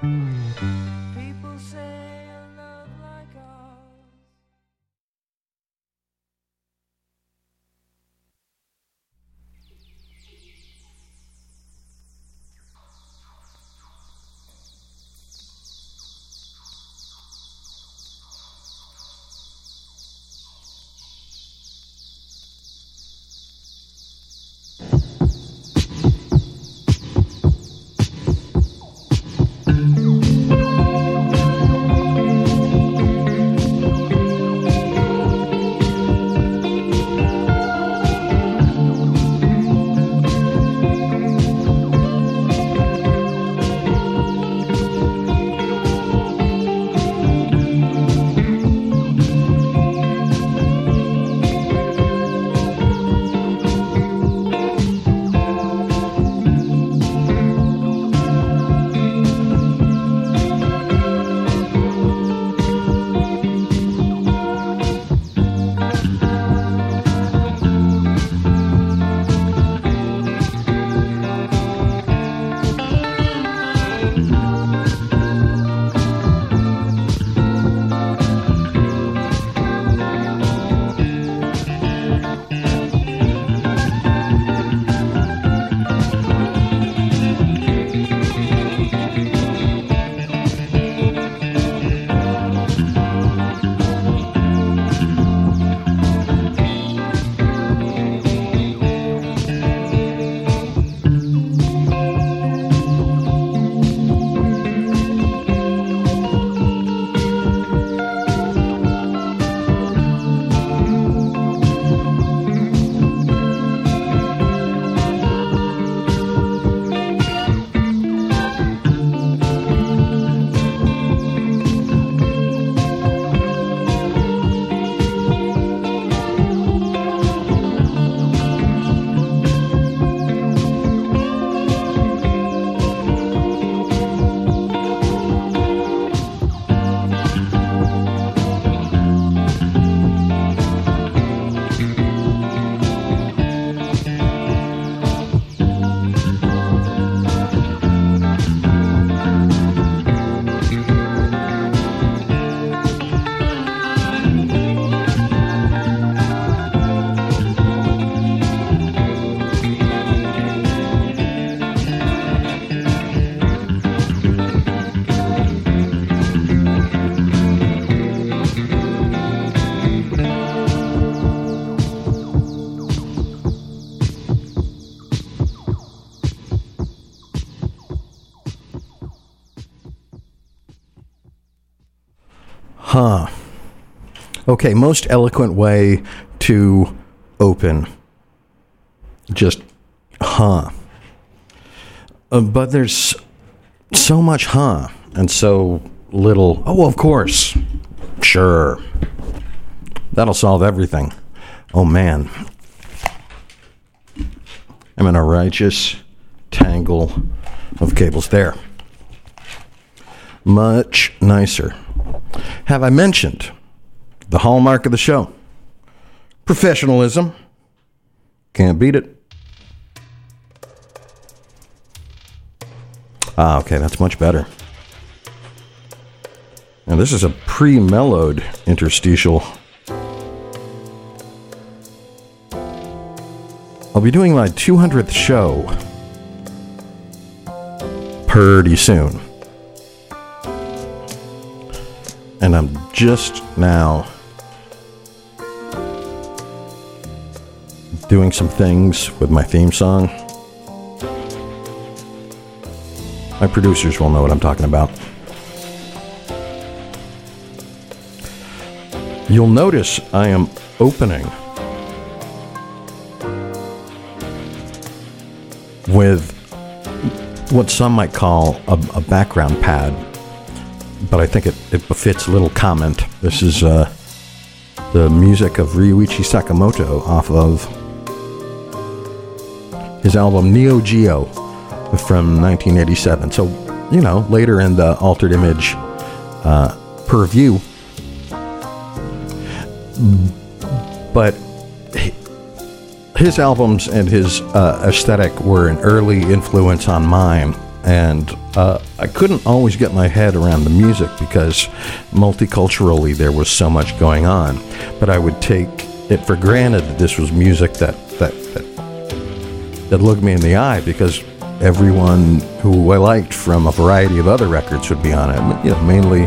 People say Okay, most eloquent way to open. Just, huh. Uh, but there's so much huh and so little, oh, of course. Sure. That'll solve everything. Oh, man. I'm in a righteous tangle of cables there. Much nicer. Have I mentioned the hallmark of the show? Professionalism. Can't beat it. Ah, okay, that's much better. And this is a pre mellowed interstitial. I'll be doing my 200th show pretty soon. And I'm just now doing some things with my theme song. My producers will know what I'm talking about. You'll notice I am opening with what some might call a, a background pad, but I think it, it befits a little comment. This is uh, the music of Ryuichi Sakamoto off of his album Neo Geo from 1987. So, you know, later in the Altered Image uh, purview. But his albums and his uh, aesthetic were an early influence on mine, and uh, I couldn't always get my head around the music because multiculturally there was so much going on. But I would take it for granted that this was music that that looked me in the eye because everyone who I liked from a variety of other records would be on it. You know, mainly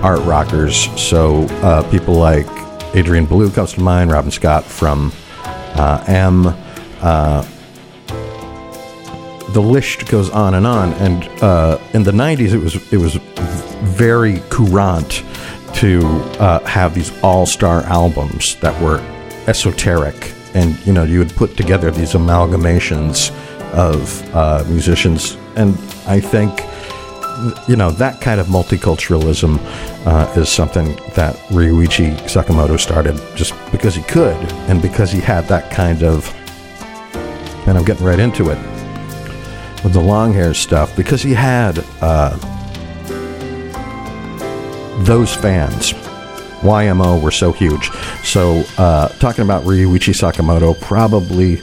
art rockers. So uh, people like Adrian Belew comes to mind, Robin Scott from uh, M. Uh, the list goes on and on. And uh, in the '90s, it was it was very courant to uh, have these all-star albums that were esoteric, and you know you would put together these amalgamations of uh, musicians, and I think you know that kind of multiculturalism uh, is something that Ryuichi Sakamoto started just because he could, and because he had that kind of. And I'm getting right into it with the long hair stuff because he had uh, those fans. YMO were so huge. So uh, talking about Ryuichi Sakamoto probably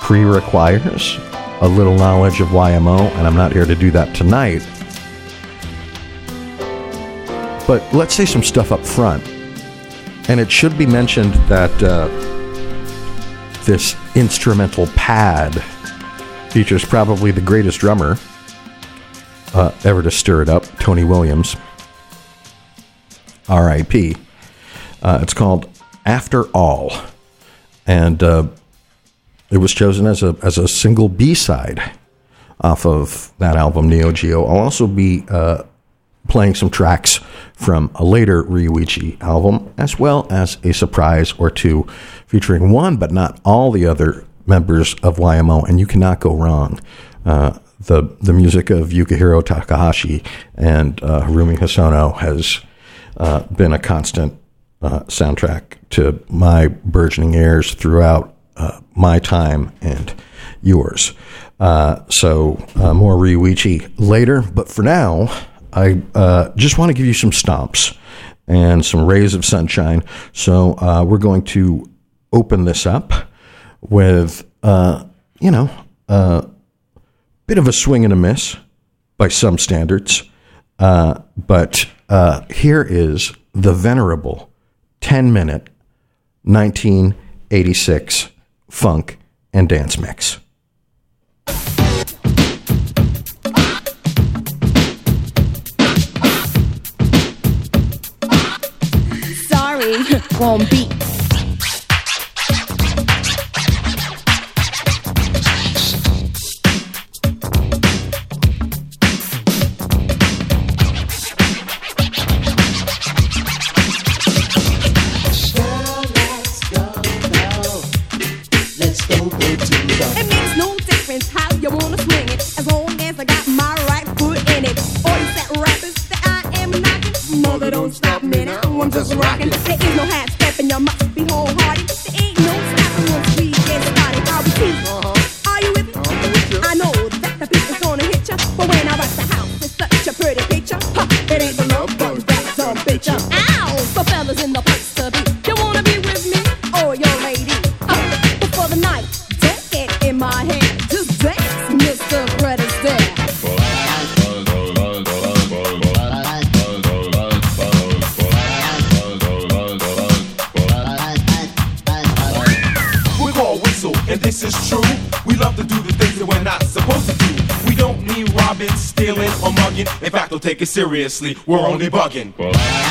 pre-requires a little knowledge of YMO, and I'm not here to do that tonight. But let's say some stuff up front. And it should be mentioned that uh, this instrumental pad features probably the greatest drummer uh, ever to stir it up, Tony Williams. R.I.P. Uh, it's called After All, and uh, it was chosen as a as a single B side off of that album Neo Geo. I'll also be uh, playing some tracks from a later Ryuichi album, as well as a surprise or two featuring one but not all the other members of YMO, and you cannot go wrong. Uh, the the music of Yukihiro Takahashi and uh, Haruomi Hosono has uh, been a constant uh, soundtrack to my burgeoning ears throughout uh, my time and yours. Uh, so uh, more Ryuichi later, but for now, I uh, just want to give you some stomps and some rays of sunshine. So we're going to open this up with, you know, a bit of a swing and a miss by some standards. But uh, here is the venerable 10 minute 1986 funk and dance mix. Sorry, won't beat. Seriously. We're only bugging.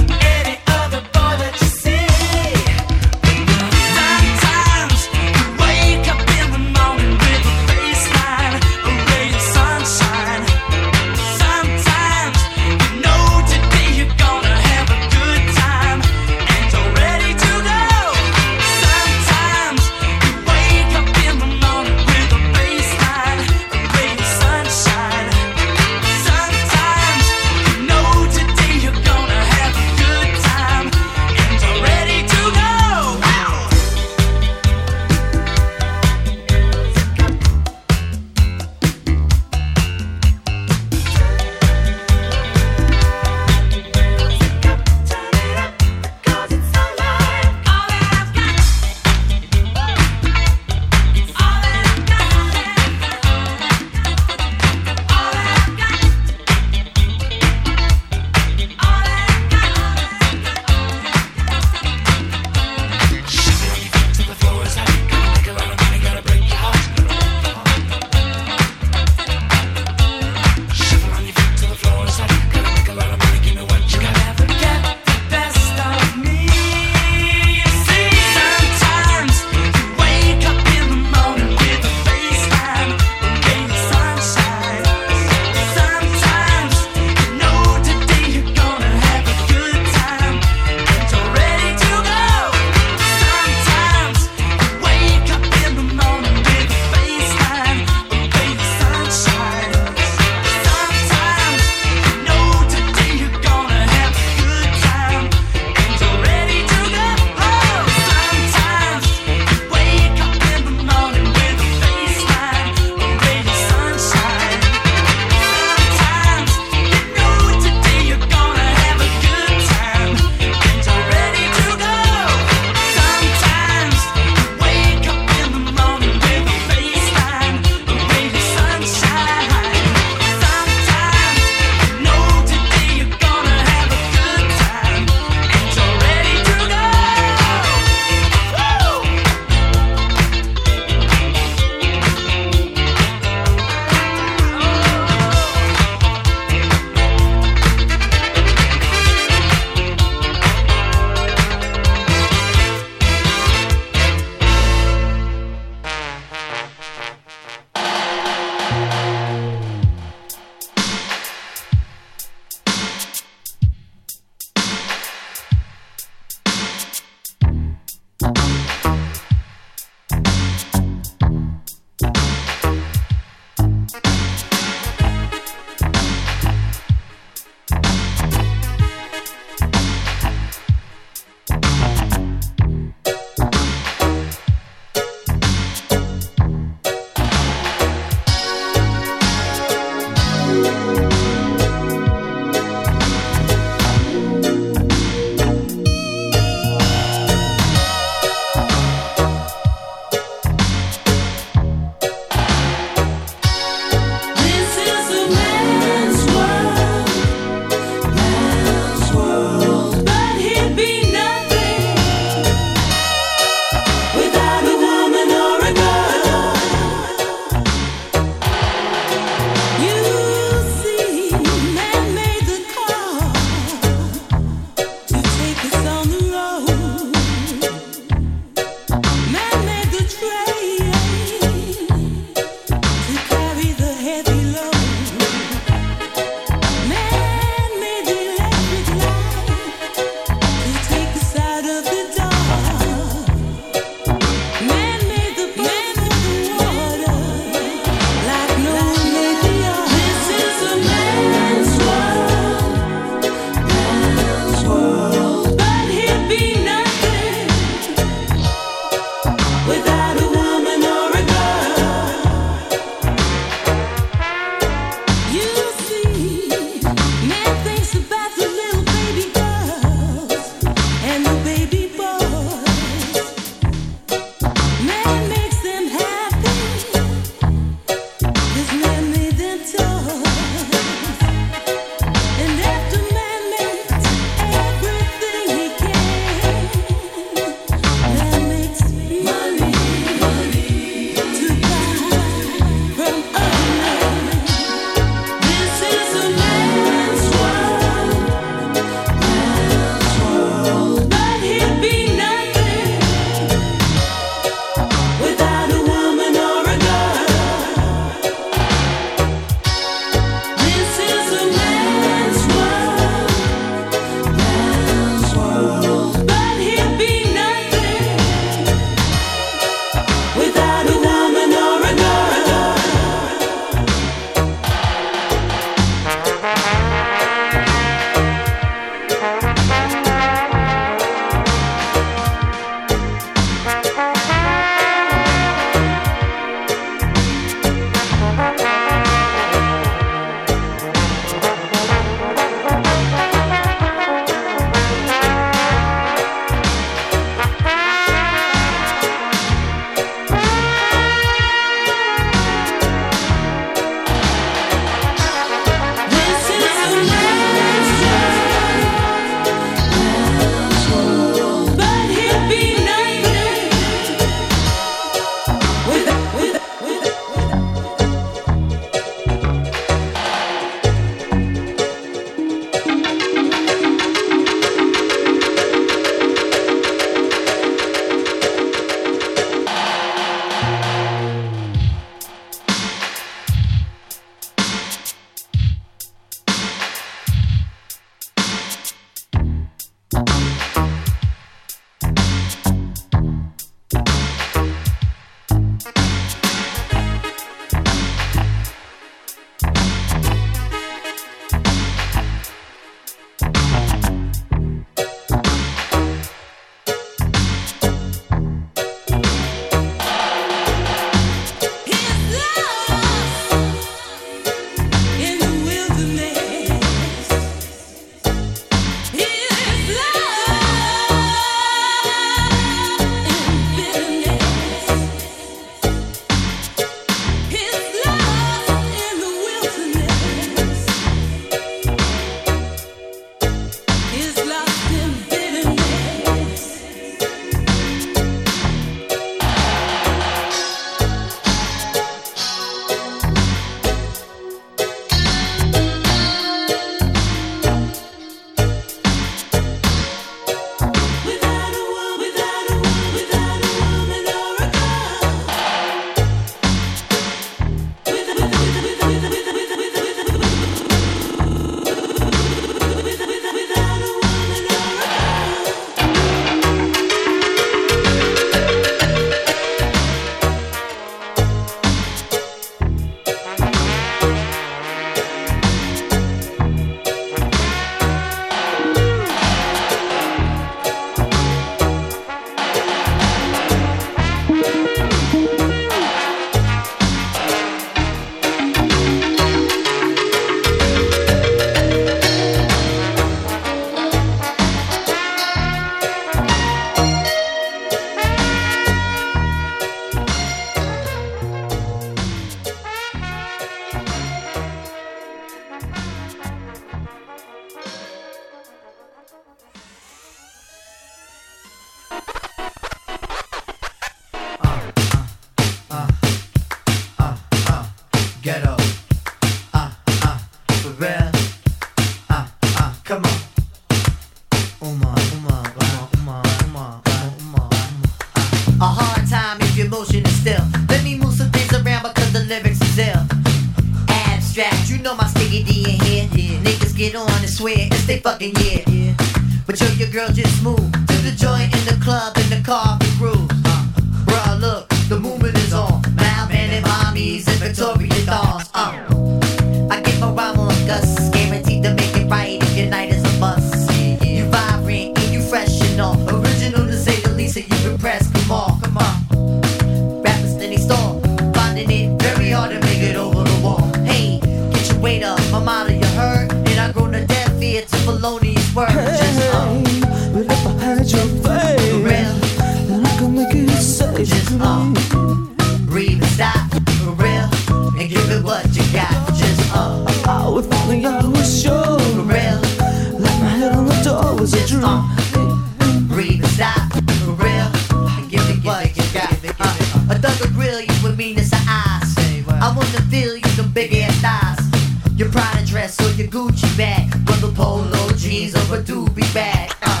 flats or your Gucci bag. Brother polo jeans over doobie bag. Uh,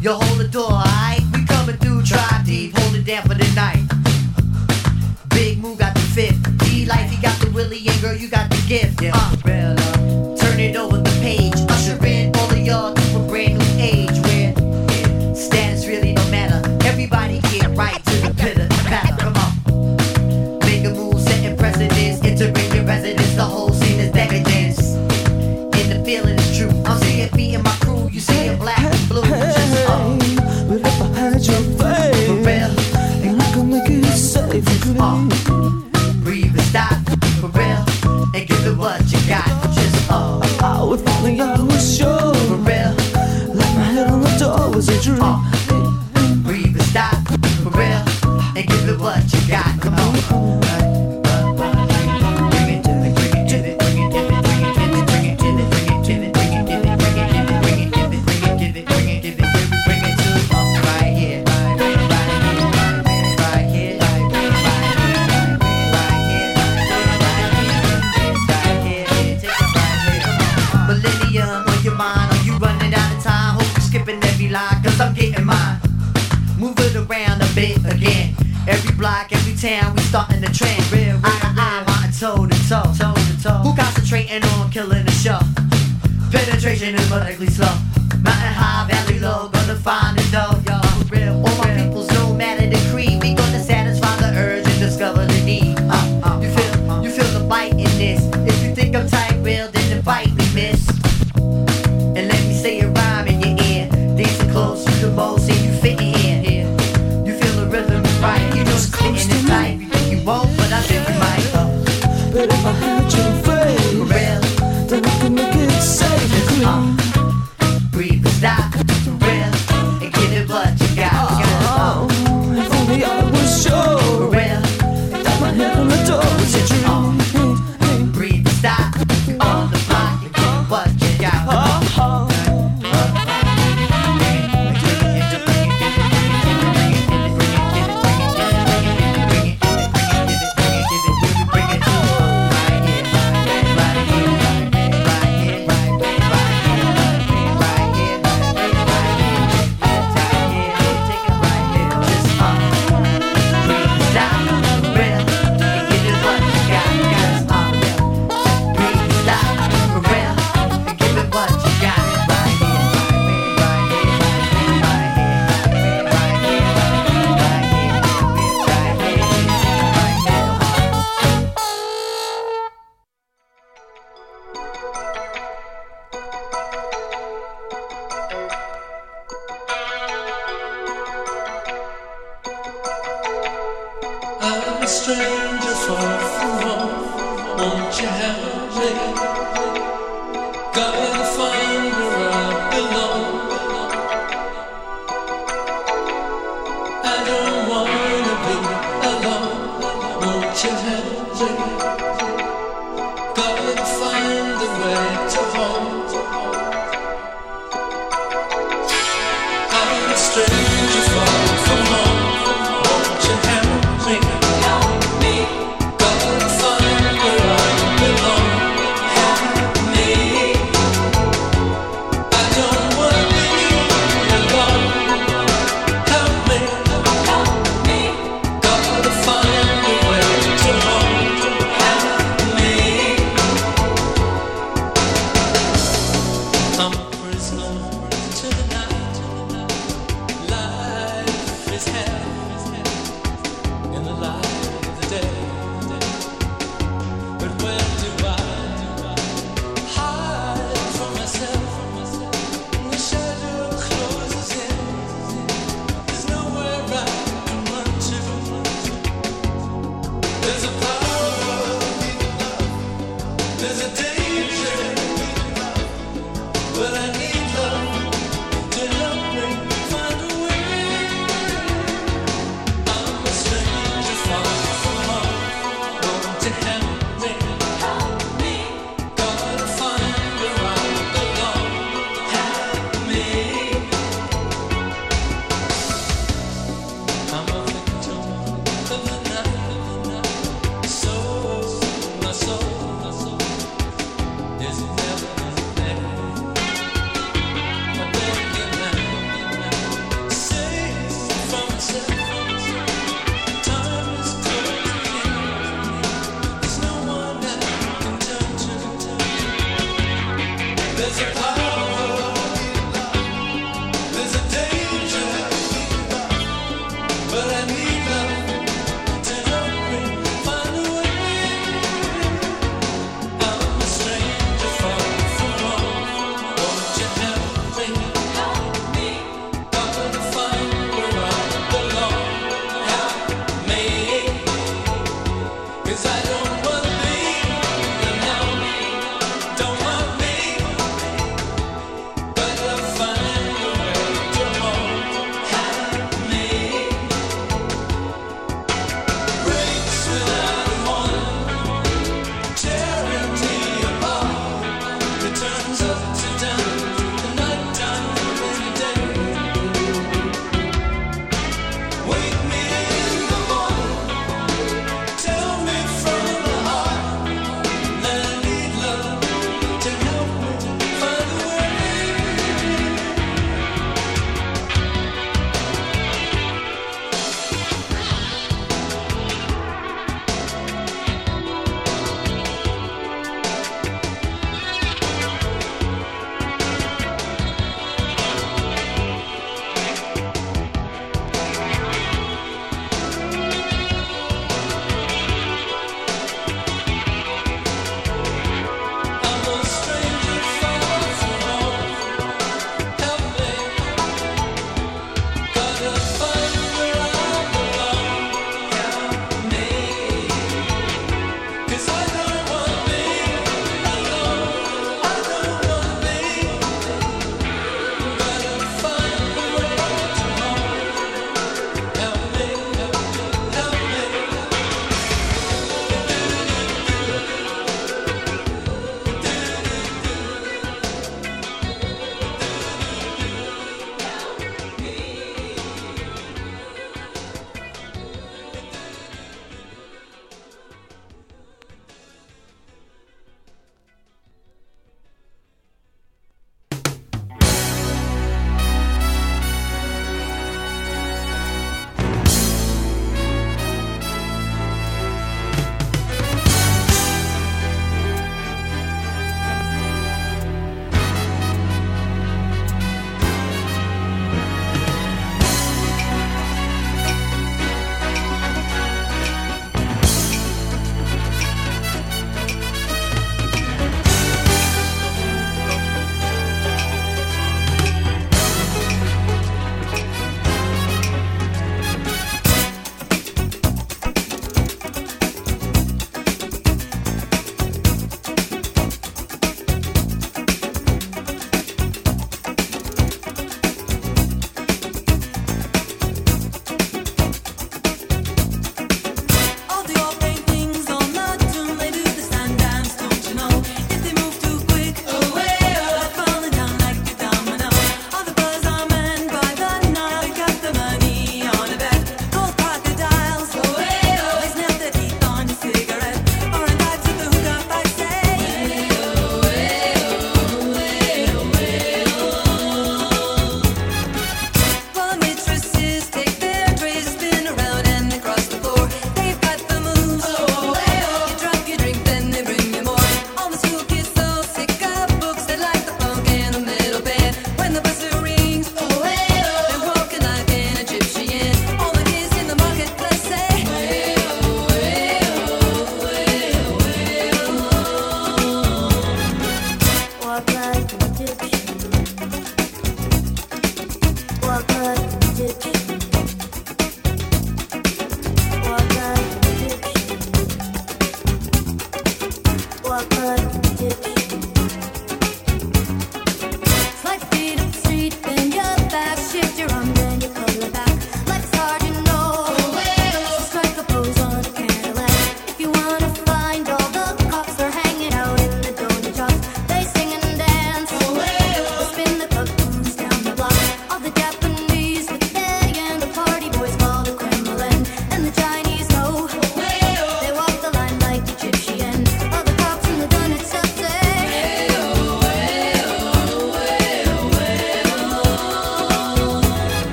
you hold the door, alright? We coming through, try deep, hold it down for the night. Big move, got the fifth. D-Life, he got the Willie, and girl, you got the gift. Yeah. Uh,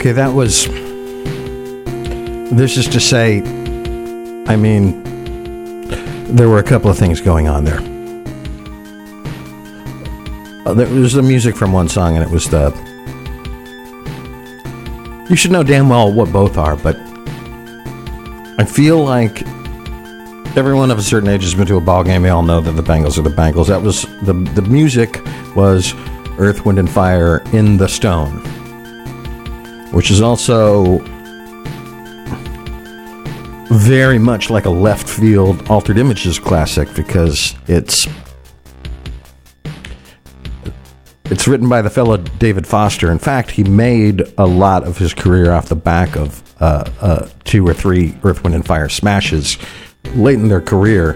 Okay, that was. This is to say, I mean, there were a couple of things going on there. Uh, there was the music from one song, and it was the. You should know damn well what both are, but I feel like everyone of a certain age has been to a ball game. They all know that the Bangles are the Bangles. That was the the music was Earth, Wind, and Fire in the Stone which is also very much like a left field altered images classic because it's it's written by the fellow David Foster. In fact, he made a lot of his career off the back of uh, uh, two or three Earth, Wind, and Fire smashes late in their career,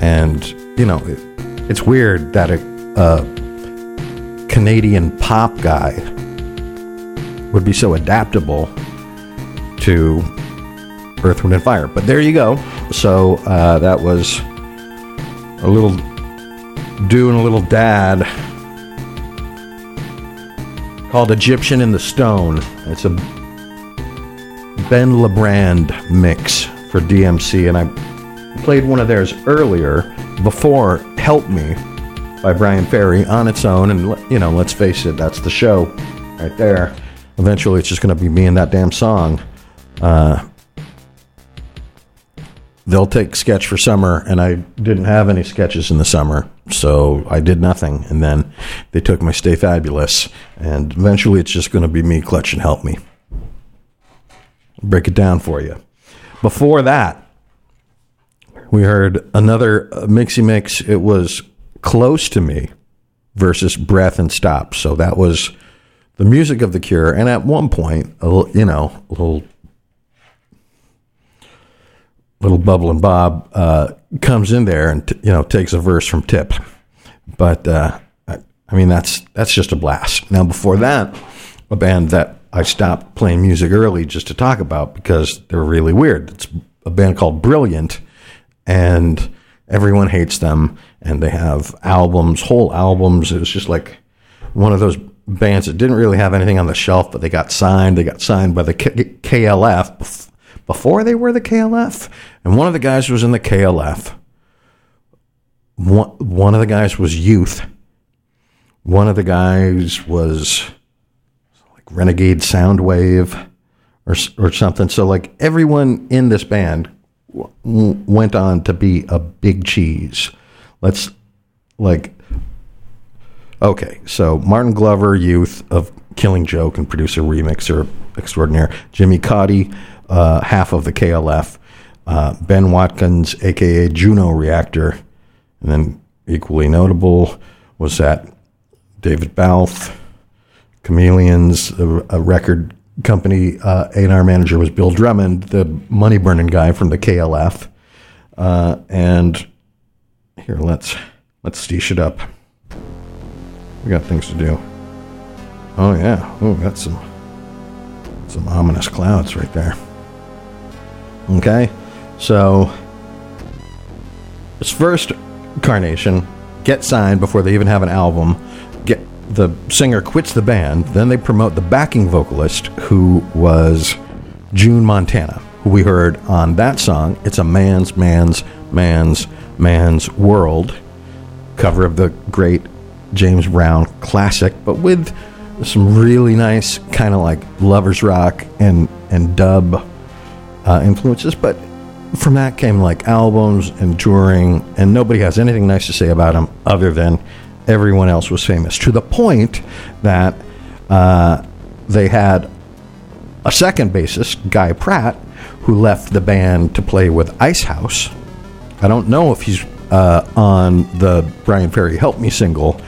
and you know it, it's weird that a, a Canadian pop guy would be so adaptable to Earth, Wind, and Fire. But there you go. So uh, that was a little do and a little dad called Egyptian in the Stone. It's a Ben LeBrand mix for DMC, and I played one of theirs earlier before Help Me by Bryan Ferry on its own. And, you know, let's face it, that's the show right there. Eventually, it's just going to be me and that damn song. Uh, they'll take sketch for summer, and I didn't have any sketches in the summer, so I did nothing. And then they took my Stay Fabulous, and eventually, it's just going to be me, Clutch, and Help Me. Break it down for you. Before that, we heard another uh, mixy mix. It was Close to Me versus Breath and Stop. So that was the music of the Cure, and at one point, a little, you know, a little little Bubble and Bob uh, comes in there and you know takes a verse from Tip, but uh, I, I mean that's that's just a blast. Now before that, a band that I stopped playing music early just to talk about because they're really weird. It's a band called Brilliant, and everyone hates them, and they have albums, whole albums. It was just like one of those bands that didn't really have anything on the shelf, but they got signed. They got signed by the K- KLF before they were the KLF, and one of the guys was in the KLF. One, one of the guys was Youth. One of the guys was like Renegade Soundwave or or something. So like everyone in this band w- went on to be a big cheese. Let's like Okay, so Martin Glover, youth of Killing Joke and producer remixer extraordinaire. Jimmy Cauty, uh, half of the KLF. Uh, ben Watkins, aka Juno Reactor. And then equally notable was that David Balfe, Chameleons, a, a record company uh, A&R manager was Bill Drummond, the money burning guy from the KLF. Uh, and here, let's let's steesh it up. We got things to do. Oh yeah, oh got some some ominous clouds right there. Okay, so his first carnation get signed before they even have an album. Get the singer quits the band. Then they promote the backing vocalist, who was June Montana, who we heard on that song. It's a man's, man's, man's, man's world cover of the great James Brown classic, but with some really nice kind of like lovers rock and and dub uh, influences. But from that came like albums and touring, and nobody has anything nice to say about him other than everyone else was famous. To the point that uh, they had a second bassist, Guy Pratt, who left the band to play with Icehouse. I don't know if he's uh, on the Bryan Ferry Help Me single,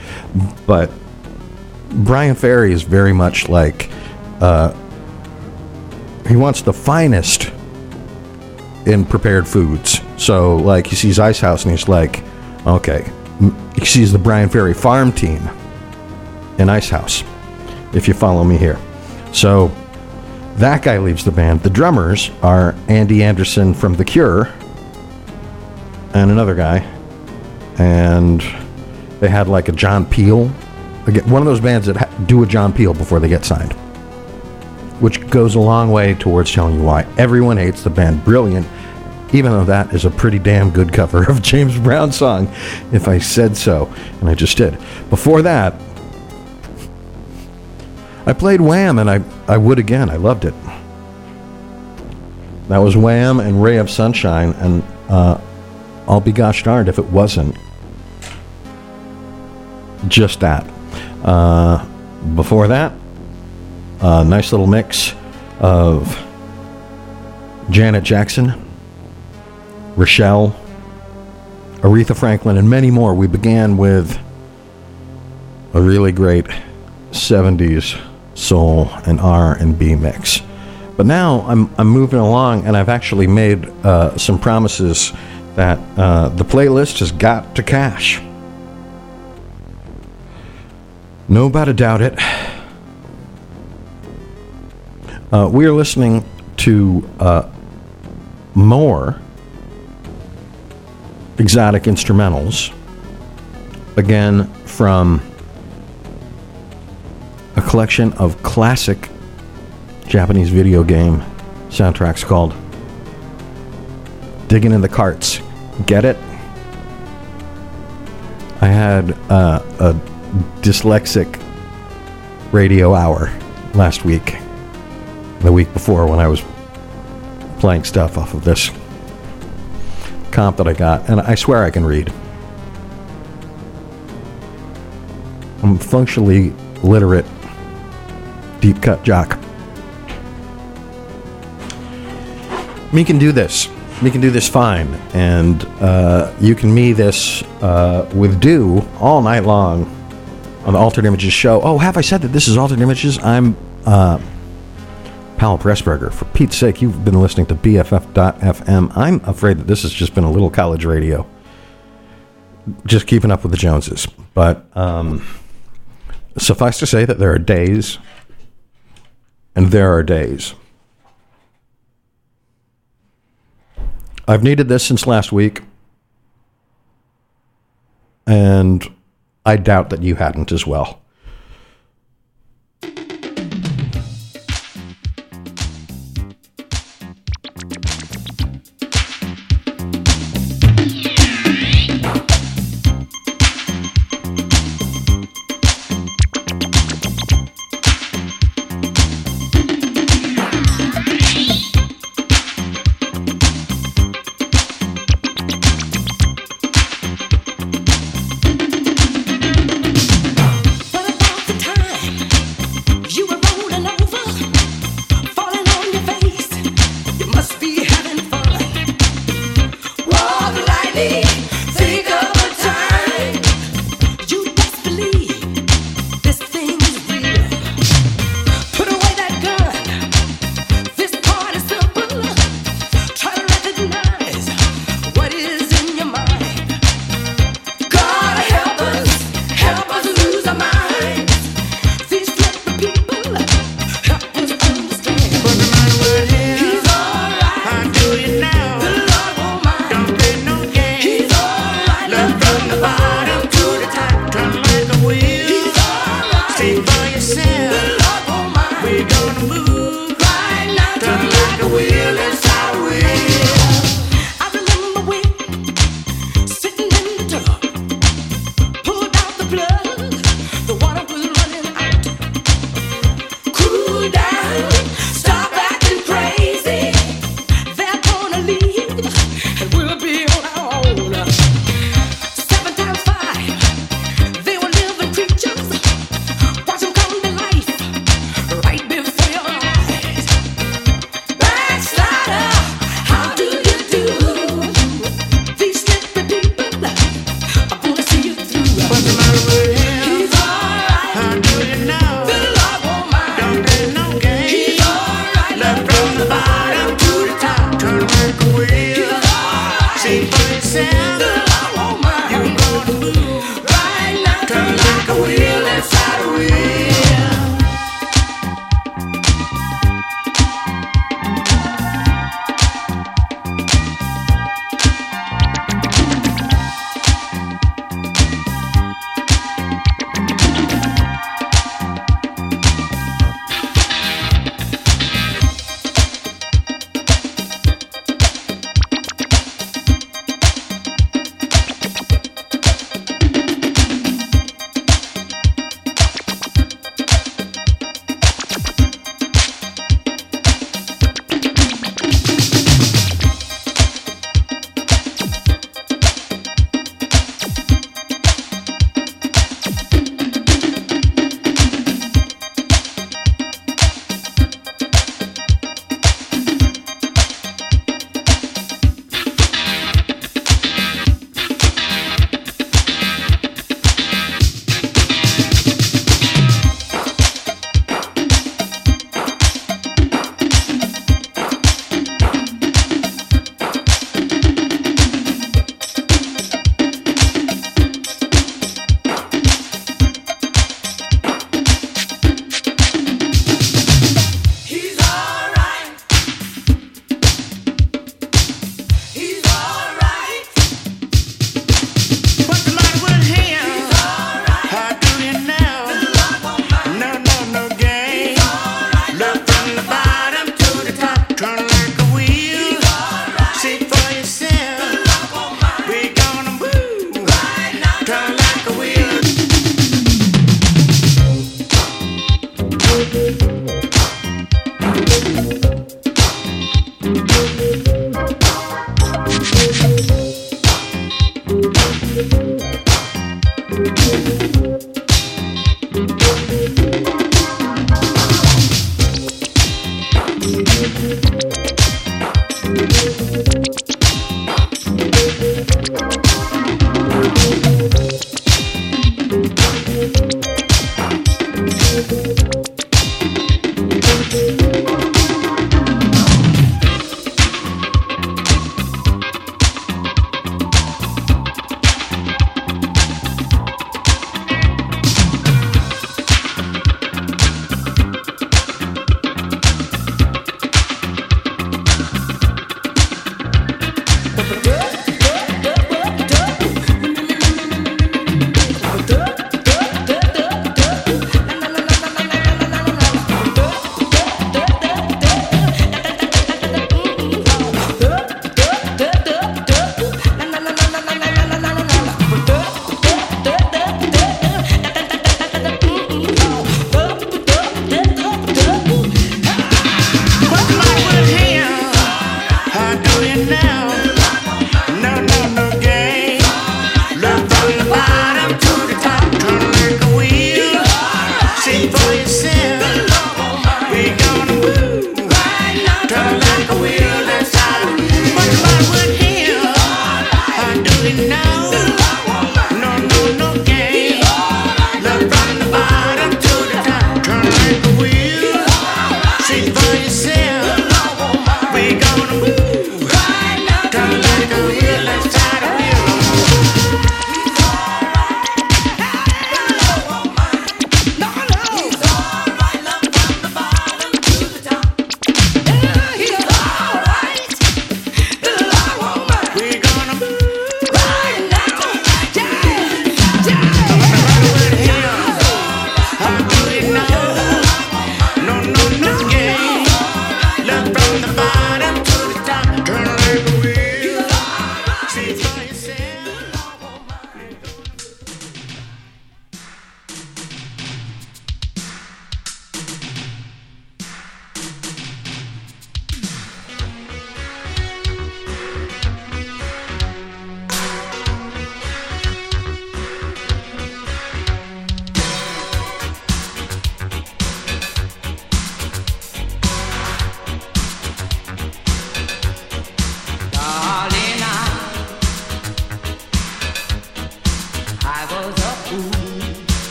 but Bryan Ferry is very much like uh, he wants the finest in prepared foods. So, like, he sees Icehouse and he's like, okay. He sees the Bryan Ferry farm team in Icehouse, if you follow me here. So, that guy leaves the band. The drummers are Andy Anderson from The Cure and another guy. And they had like a John Peel. Again, one of those bands that ha- do a John Peel before they get signed. Which goes a long way towards telling you why everyone hates the band Brilliant, even though that is a pretty damn good cover of James Brown's song, if I said so. And I just did. Before that, I played Wham and I, I would again. I loved it. That was Wham and Ray of Sunshine, and uh, I'll be gosh darned if it wasn't just that. Uh, before that, a nice little mix of Janet Jackson, Rochelle, Aretha Franklin, and many more. We began with a really great 70s soul and R&B mix. But now I'm, I'm moving along and I've actually made uh, some promises that uh, the playlist has got to cash. Nobody doubt it. Uh, we are listening to uh, more exotic instrumentals. Again, from a collection of classic Japanese video game soundtracks called Digging in the Carts. Get it? I had uh, a dyslexic radio hour last week, the week before when I was playing stuff off of this comp that I got, and I swear I can read. I'm functionally literate, deep cut jock. Me can do this. Me can do this fine, and uh, you can me this uh, with do all night long on the Altered Images show. Oh, have I said that this is Altered Images? I'm uh, Powell Pressburger. For Pete's sake, you've been listening to BFF.FM. I'm afraid that this has just been a little college radio. Just keeping up with the Joneses. But um, suffice to say that there are days, and there are days. I've needed this since last week, and I doubt that you hadn't as well.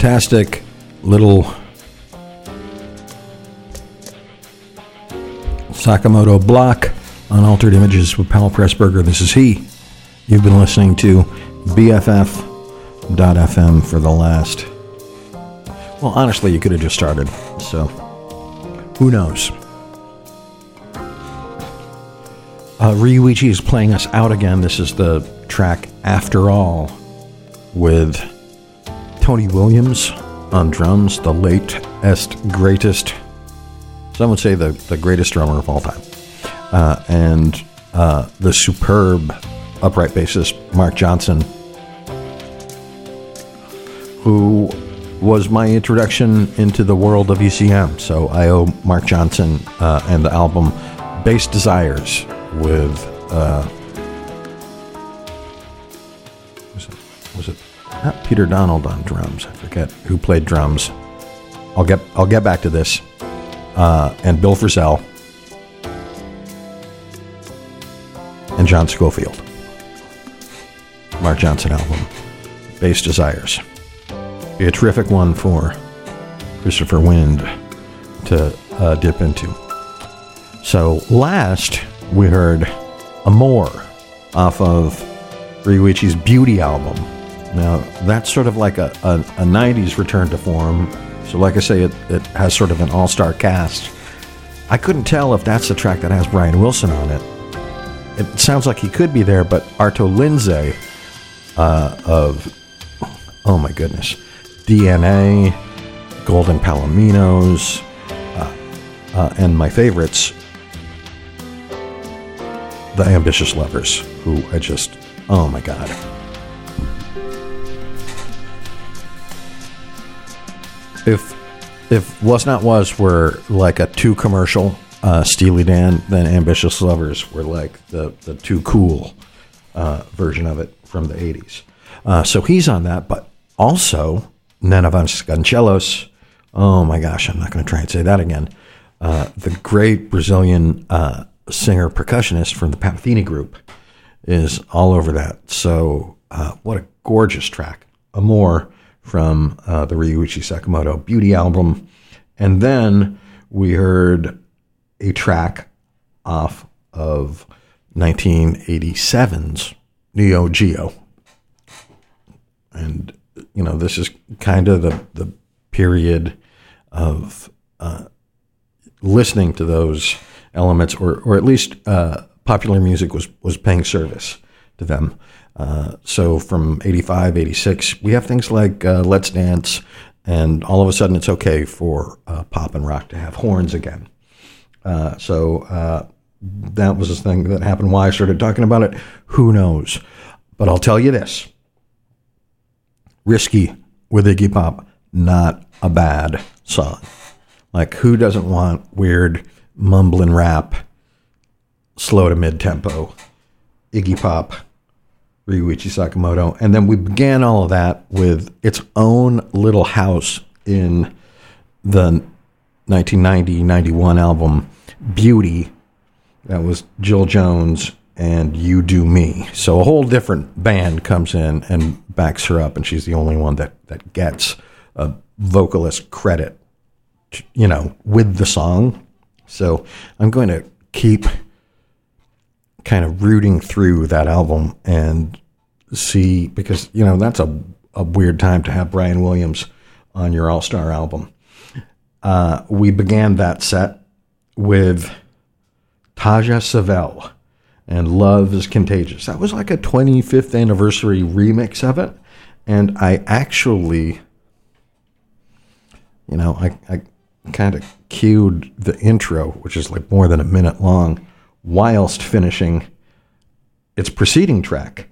Fantastic little Sakamoto block on Altered Images with Powell Pressburger. This is he. You've been listening to BFF.FM for the last. Well, honestly, you could have just started. So, who knows? Uh, Ryuichi is playing us out again. This is the track After All with Tony Williams on drums, the latest, greatest, some would say the, the greatest drummer of all time, uh, and uh, the superb upright bassist Marc Johnson, who was my introduction into the world of ECM. So I owe Marc Johnson uh, and the album Bass Desires with. Uh, was it, was it not Peter Donald on drums? I forget who played drums. I'll get I'll get back to this. Uh, and Bill Frisell and John Scofield. Marc Johnson album, Bass Desires. Be a terrific one for Christopher Wind to uh, dip into. So last we heard Amore off of Ryuichi's Beauty album. Now that's sort of like a, a, a 90s return to form. So like I say, it, it has sort of an all-star cast. I couldn't tell if that's the track that has Brian Wilson on it. It sounds like he could be there, but Arto Lindsay uh, of, oh my goodness, DNA, Golden Palominos, uh, uh, and my favorites, the Ambitious Lovers, who I just, oh my God. If if Was Not Was were like a too commercial uh, Steely Dan, then Ambitious Lovers were like the, the too cool uh, version of it from the 80s. Uh, so he's on that, but also Nana Vasconcelos. Oh my gosh, I'm not going to try and say that again. Uh, the great Brazilian uh, singer percussionist from the Pat Metheny group is all over that. So, uh, what a gorgeous track. Amore from uh, the Ryuichi Sakamoto Beauty album. And then we heard a track off of 1987's Neo Geo. And, you know, this is kind of the, the period of uh, listening to those elements, or, or at least uh, popular music was, was paying service to them. Uh, so from 85, 86, we have things like uh, Let's Dance, and all of a sudden it's okay for uh, pop and rock to have horns again. Uh, so uh, that was the thing that happened. Why I started talking about it, who knows? But I'll tell you this Risky with Iggy Pop, not a bad song. Like, who doesn't want weird mumbling rap, slow to mid tempo, Iggy Pop, Ryuichi Sakamoto? And then we began all of that with its own little house in the 1990 91 album Beauty. That was Jill Jones and You Do Me. So a whole different band comes in and backs her up, and she's the only one that, that gets a vocalist credit, you know, with the song. So I'm going to keep kind of rooting through that album and see because you know that's a, a weird time to have Brian Williams on your All Star album. Uh, we began that set with Taja Sevelle and Love is Contagious. That was like a 25th anniversary remix of it. And I actually, you know, I, I kind of cued the intro, which is like more than a minute long, whilst finishing its preceding track,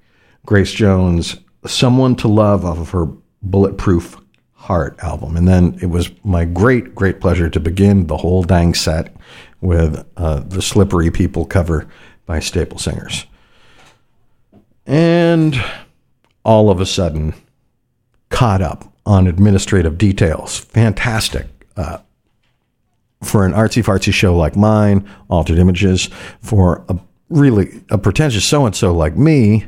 Grace Jones, Someone to Love off of her Bulletproof Heart album. And then it was my great, great pleasure to begin the whole dang set with uh, the Slippery People cover by Staple Singers. And all of a sudden, caught up on administrative details. Fantastic. Uh, for an artsy fartsy show like mine, Altered Images, for a really a pretentious so and so like me,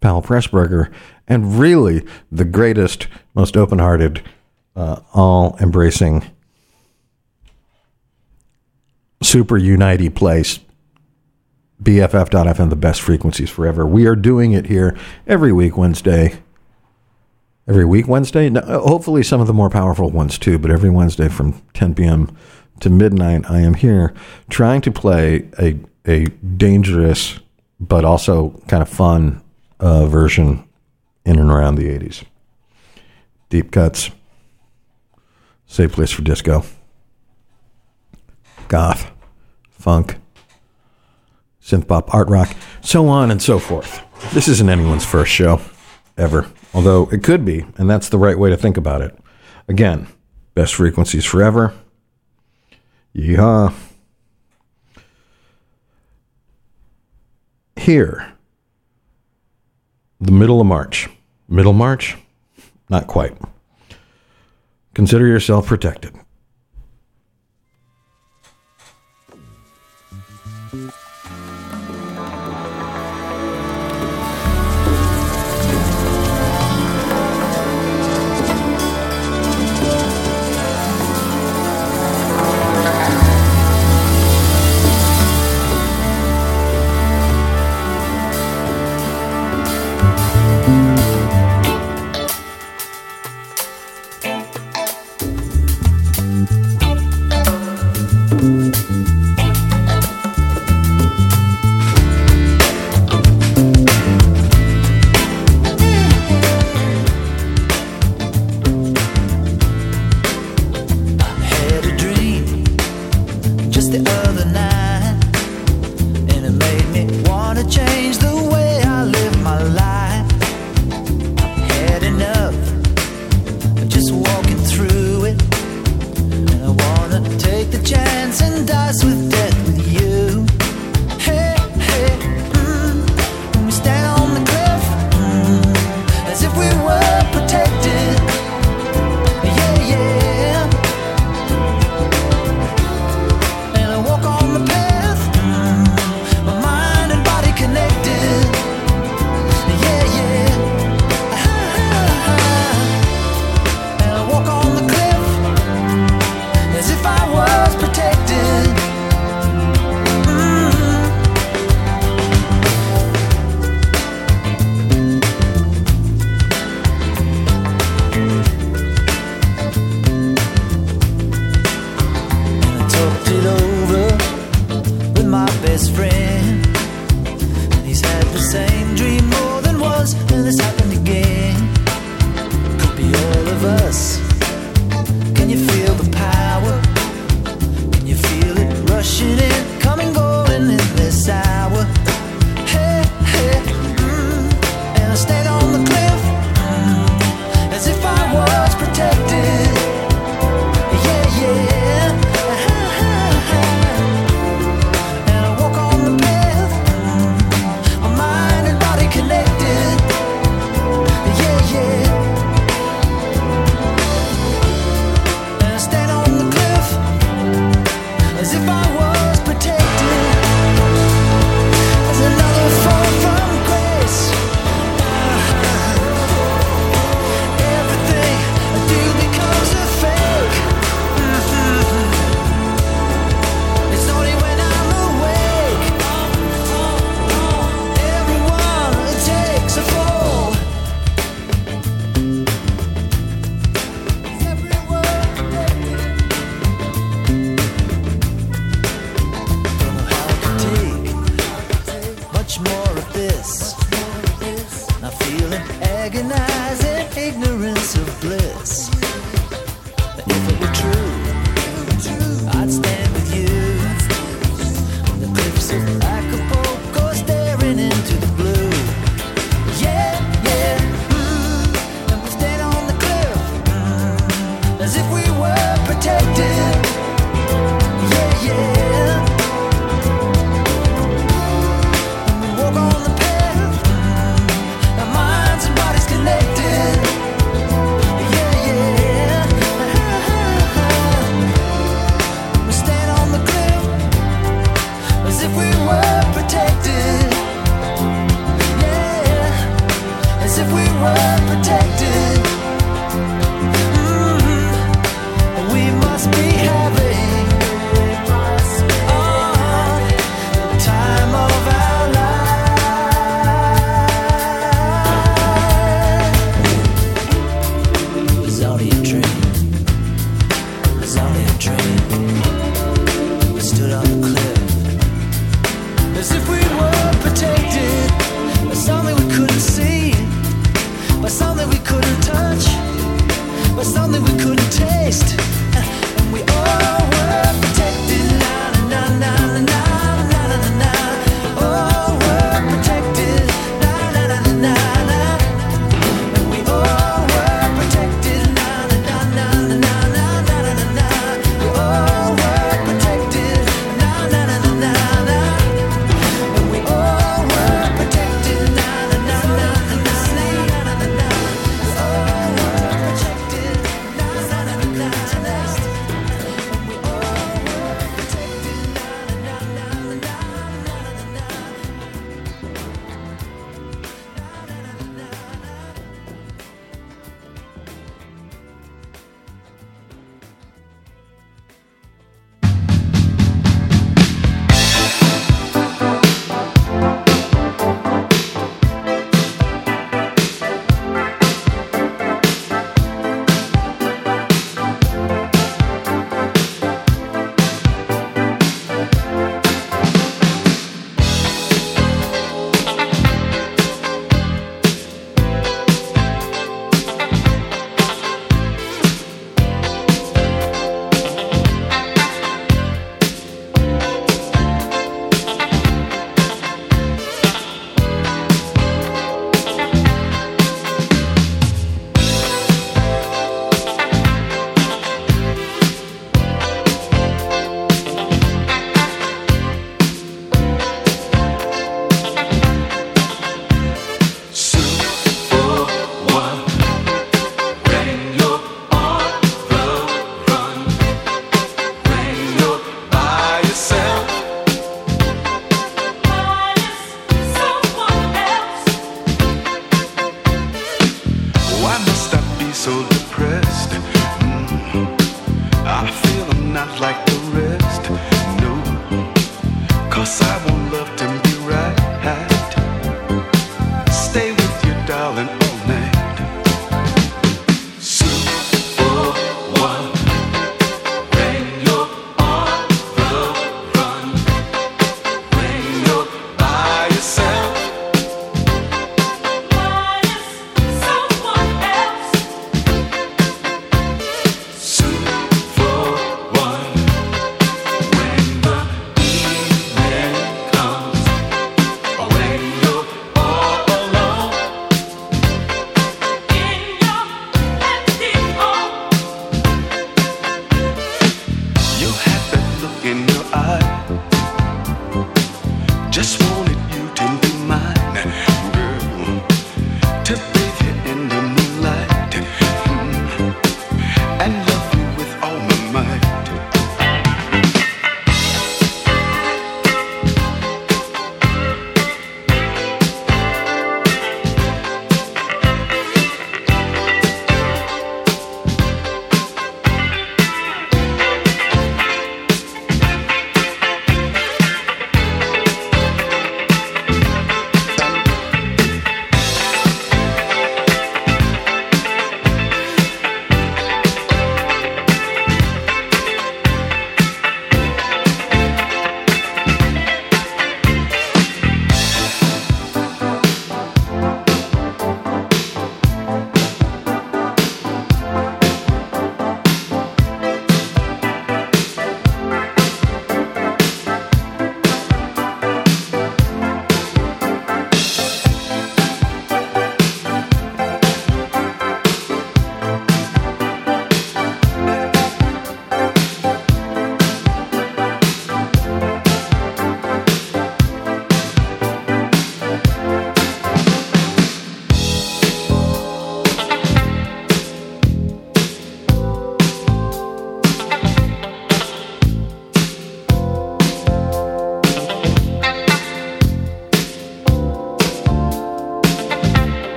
Powell Pressburger, and really the greatest, most open hearted, uh, all embracing, super unity place. BFF.FM, the best frequencies forever. We are doing it here every week, Wednesday. Every week, Wednesday? Uh, hopefully, some of the more powerful ones too, but every Wednesday from 10 p.m. to midnight, I am here trying to play a, a dangerous but also kind of fun uh, version in and around the 80s. Deep cuts, safe place for disco, goth, funk, synth pop, art rock, so on and so forth. This isn't anyone's first show ever, although it could be, and that's the right way to think about it. Again, best frequencies forever. Yeehaw. Here, the middle of March. Middle March? Not quite. Consider yourself protected.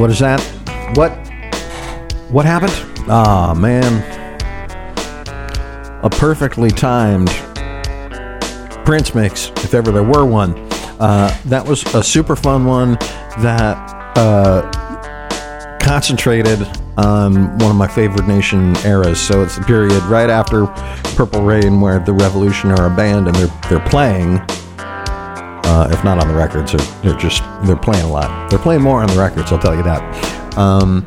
What is that? What? What happened? Ah, oh, man. A perfectly timed Prince mix, if ever there were one. Uh, that was a super fun one that uh, concentrated on one of my favorite nation eras. So it's the period right after Purple Rain where the Revolution are a band and they're, they're playing. Uh, if not on the records, they're, they're just they're playing a lot. They're playing more on the records. I'll tell you that. Um,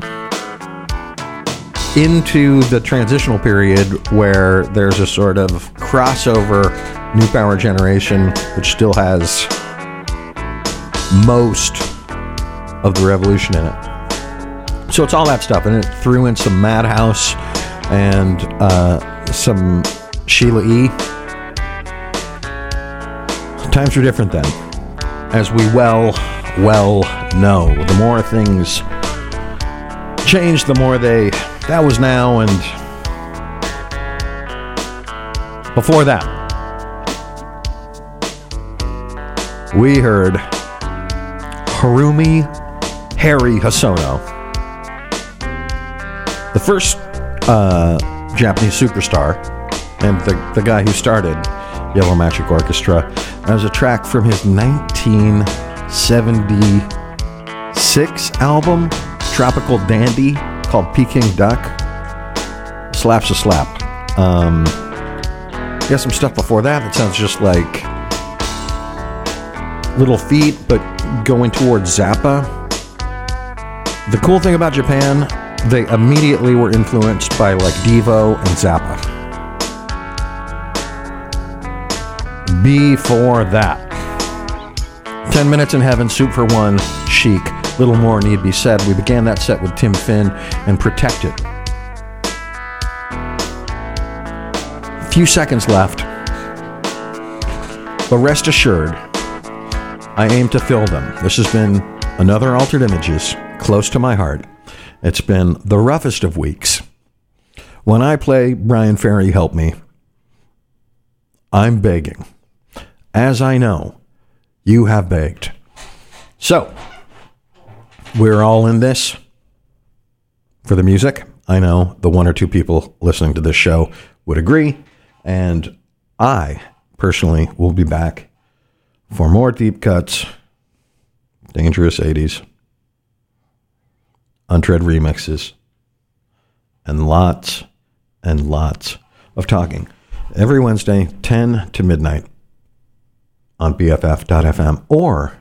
into the transitional period where there's a sort of crossover new power generation, which still has most of the revolution in it. So it's all that stuff, and it threw in some Madhouse and uh, some Sheila E. Times were different then, as we well, well know. The more things change, the more they. That was now, and before that, we heard Haruomi Harry Hosono, the first uh, Japanese superstar, and the, the guy who started Yellow Magic Orchestra. That was a track from his 1976 album, Tropical Dandy, called Peking Duck. Slaps a slap. Um, got some stuff before that that sounds just like Little Feat, but going towards Zappa. The cool thing about Japan, they immediately were influenced by like Devo and Zappa. Before that, 10 Minutes in Heaven, Soup for One, Chic. Little more need be said. We began that set with Tim Finn and Protected. Few seconds left. But rest assured, I aim to fill them. This has been another Altered Images, close to my heart. It's been the roughest of weeks. When I play Bryan Ferry Help Me, I'm begging. As I know, you have begged. So, we're all in this for the music. I know the one or two people listening to this show would agree. And I personally will be back for more deep cuts, dangerous 80s, untread remixes, and lots and lots of talking every Wednesday, 10 to midnight on BFF.fm or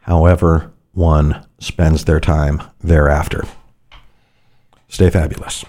however one spends their time thereafter. Stay fabulous.